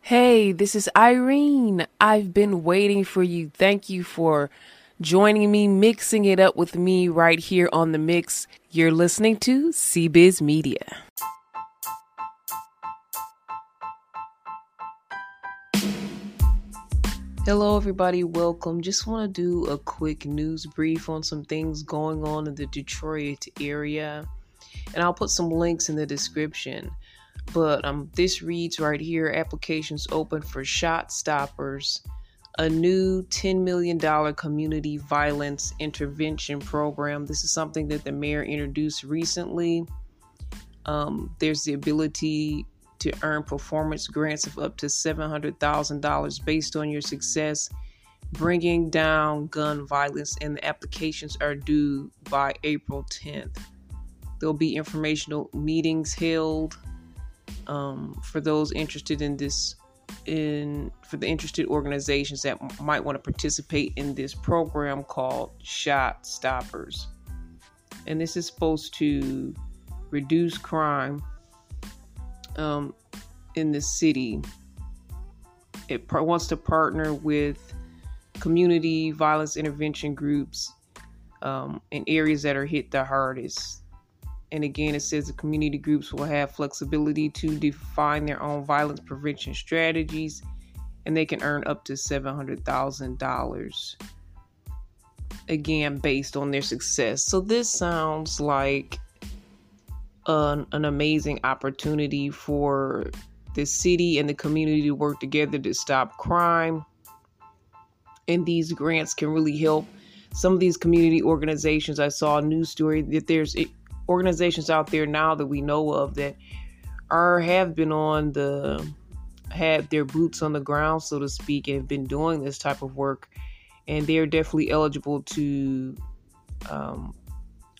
Hey, this is Irene. I've been waiting for you. Thank you for joining me, mixing it up with me right here on the mix. You're listening to CBiz Media. Hello, everybody. Welcome. Just want to do a quick news brief on some things going on in the Detroit area, and I'll put some links in the description. But um, this reads right here: applications open for Shot Stoppers, a new $10 million community violence intervention program. This is something that the mayor introduced recently. Um, there's the ability to earn performance grants of up to $700,000 based on your success bringing down gun violence, and the applications are due by April 10th. There'll be informational meetings held um, for those interested in this in for the interested organizations that might want to participate in this program called Shot Stoppers. And this is supposed to reduce crime um, in the city. It wants to partner with community violence intervention groups um, in areas that are hit the hardest. And again, it says the community groups will have flexibility to define their own violence prevention strategies and they can earn up to $700,000 again based on their success. So this sounds like an, an amazing opportunity for the city and the community to work together to stop crime. And these grants can really help some of these community organizations. I saw a news story that there's organizations out there now that we know of that are have been on the have their boots on the ground, so to speak, and have been doing this type of work, and they are definitely eligible to um,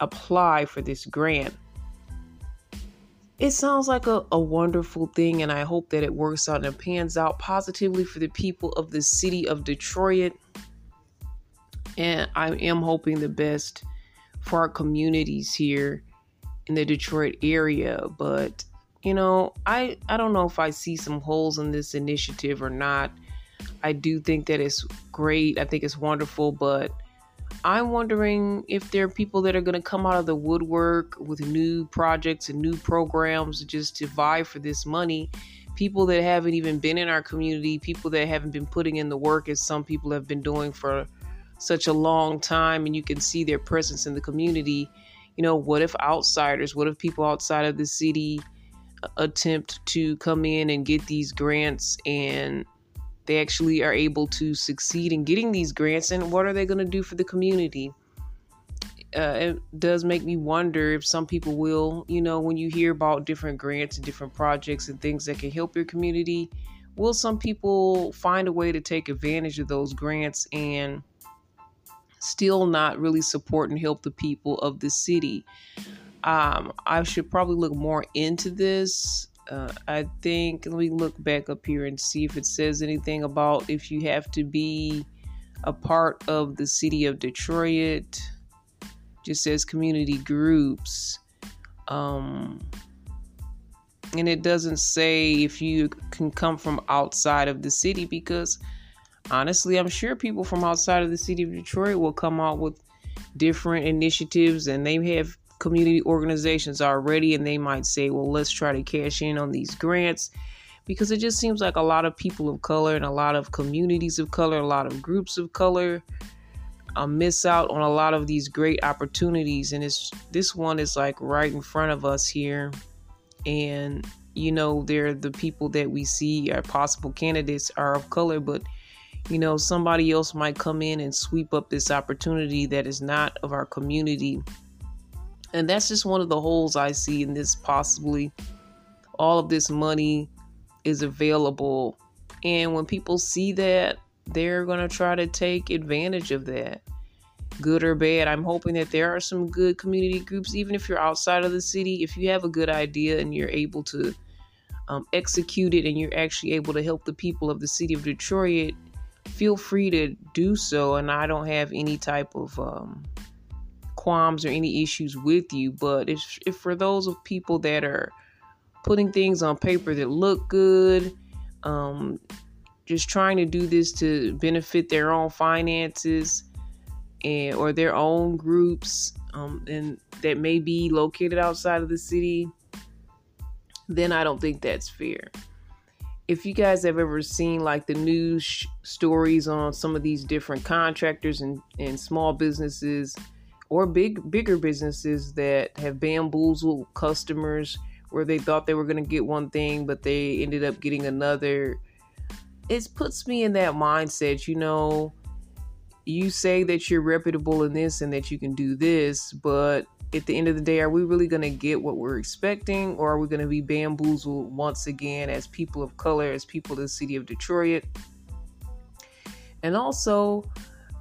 apply for this grant. It sounds like a, a wonderful thing, and I hope that it works out and pans out positively for the people of the city of Detroit. And I am hoping the best for our communities here in the Detroit area, but you know, I I don't know if I see some holes in this initiative or not. I do think that it's great. I think it's wonderful, but I'm wondering if there are people that are going to come out of the woodwork with new projects and new programs just to vie for this money. People that haven't even been in our community, people that haven't been putting in the work as some people have been doing for such a long time, and you can see their presence in the community you know, what if outsiders, what if people outside of the city attempt to come in and get these grants and they actually are able to succeed in getting these grants and what are they going to do for the community? Uh, it does make me wonder if some people will, you know, when you hear about different grants and different projects and things that can help your community, will some people find a way to take advantage of those grants and still not really support and help the people of the city. Um, I should probably look more into this. Uh, I think let me look back up here and see if it says anything about if you have to be a part of the city of Detroit. Just says community groups. Um, and it doesn't say if you can come from outside of the city because honestly, I'm sure people from outside of the city of Detroit will come out with different initiatives and they have community organizations already and they might say, well, let's try to cash in on these grants because it just seems like a lot of people of color and a lot of communities of color, a lot of groups of color uh, miss out on a lot of these great opportunities. And it's this one is like right in front of us here. And you know, they're the people that we see are possible candidates are of color, but you know, somebody else might come in and sweep up this opportunity that is not of our community. And that's just one of the holes I see in this possibly. All of this money is available. And when people see that, they're going to try to take advantage of that. Good or bad, I'm hoping that there are some good community groups, even if you're outside of the city. If you have a good idea and you're able to um, execute it and you're actually able to help the people of the city of Detroit feel free to do so. And I don't have any type of um, qualms or any issues with you, but if, if for those of people that are putting things on paper that look good, um, just trying to do this to benefit their own finances and or their own groups um, and that may be located outside of the city, then I don't think that's fair. If you guys have ever seen like the news sh- stories on some of these different contractors and, and small businesses or big bigger businesses that have bamboozled customers where they thought they were going to get one thing but they ended up getting another it puts me in that mindset you know you say that you're reputable in this and that you can do this but at the end of the day are we really going to get what we're expecting or are we going to be bamboozled once again as people of color as people of the city of detroit and also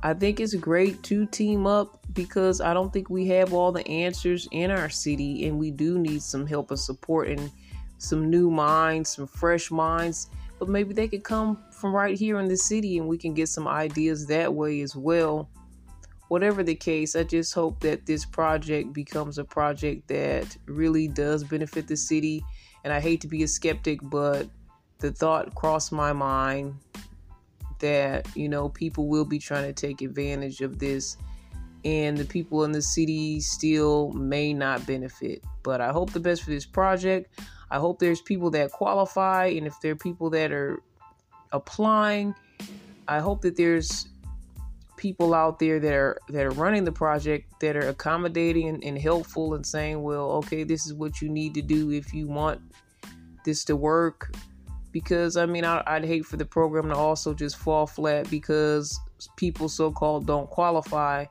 I think it's great to team up because I don't think we have all the answers in our city and we do need some help and support and some new minds, some fresh minds. But maybe they could come from right here in the city and we can get some ideas that way as well. Whatever the case, I just hope that this project becomes a project that really does benefit the city. And I hate to be a skeptic, but the thought crossed my mind that you know people will be trying to take advantage of this. And the people in the city still may not benefit. But i hope the best for this project. I hope there's people that qualify. And if there are people that are applying i hope that there's people out there that are that are running the project that are accommodating and, and helpful and saying well okay this is what you need to do if you want this to work because I mean, I, would hate for the program to also just fall flat because people so called don't qualify.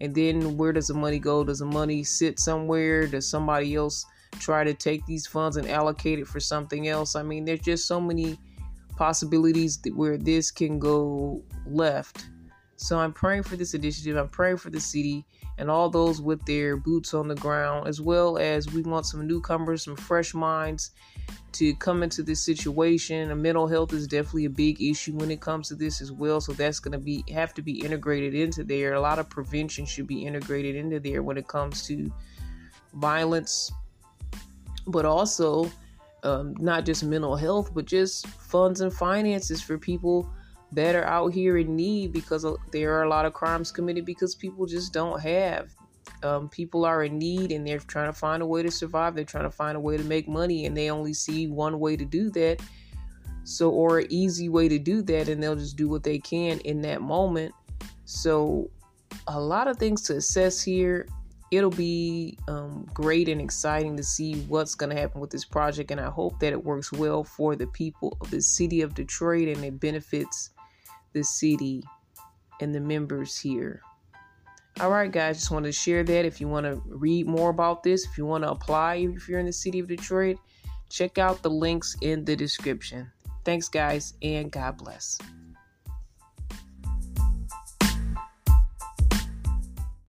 And then where does the money go? Does the money sit somewhere? Does somebody else try to take these funds and allocate it for something else? I mean, there's just so many possibilities where this can go left. So I'm praying for this initiative. I'm praying for the city and all those with their boots on the ground, as well as we want some newcomers, some fresh minds to come into this situation. And mental health is definitely a big issue when it comes to this as well. So that's going to be have to be integrated into there. A lot of prevention should be integrated into there when it comes to violence, but also um, not just mental health, but just funds and finances for people that are out here in need because there are a lot of crimes committed because people just don't have. Um, people are in need and they're trying to find a way to survive. They're trying to find a way to make money and they only see one way to do that. So, or an easy way to do that, and they'll just do what they can in that moment. So, a lot of things to assess here. It'll be um, great and exciting to see what's going to happen with this project, and I hope that it works well for the people of the city of Detroit and it benefits the city and the members here. All right, guys, just wanted to share that. If you want to read more about this, if you want to apply, if you're in the city of Detroit, check out the links in the description. Thanks, guys, and God bless.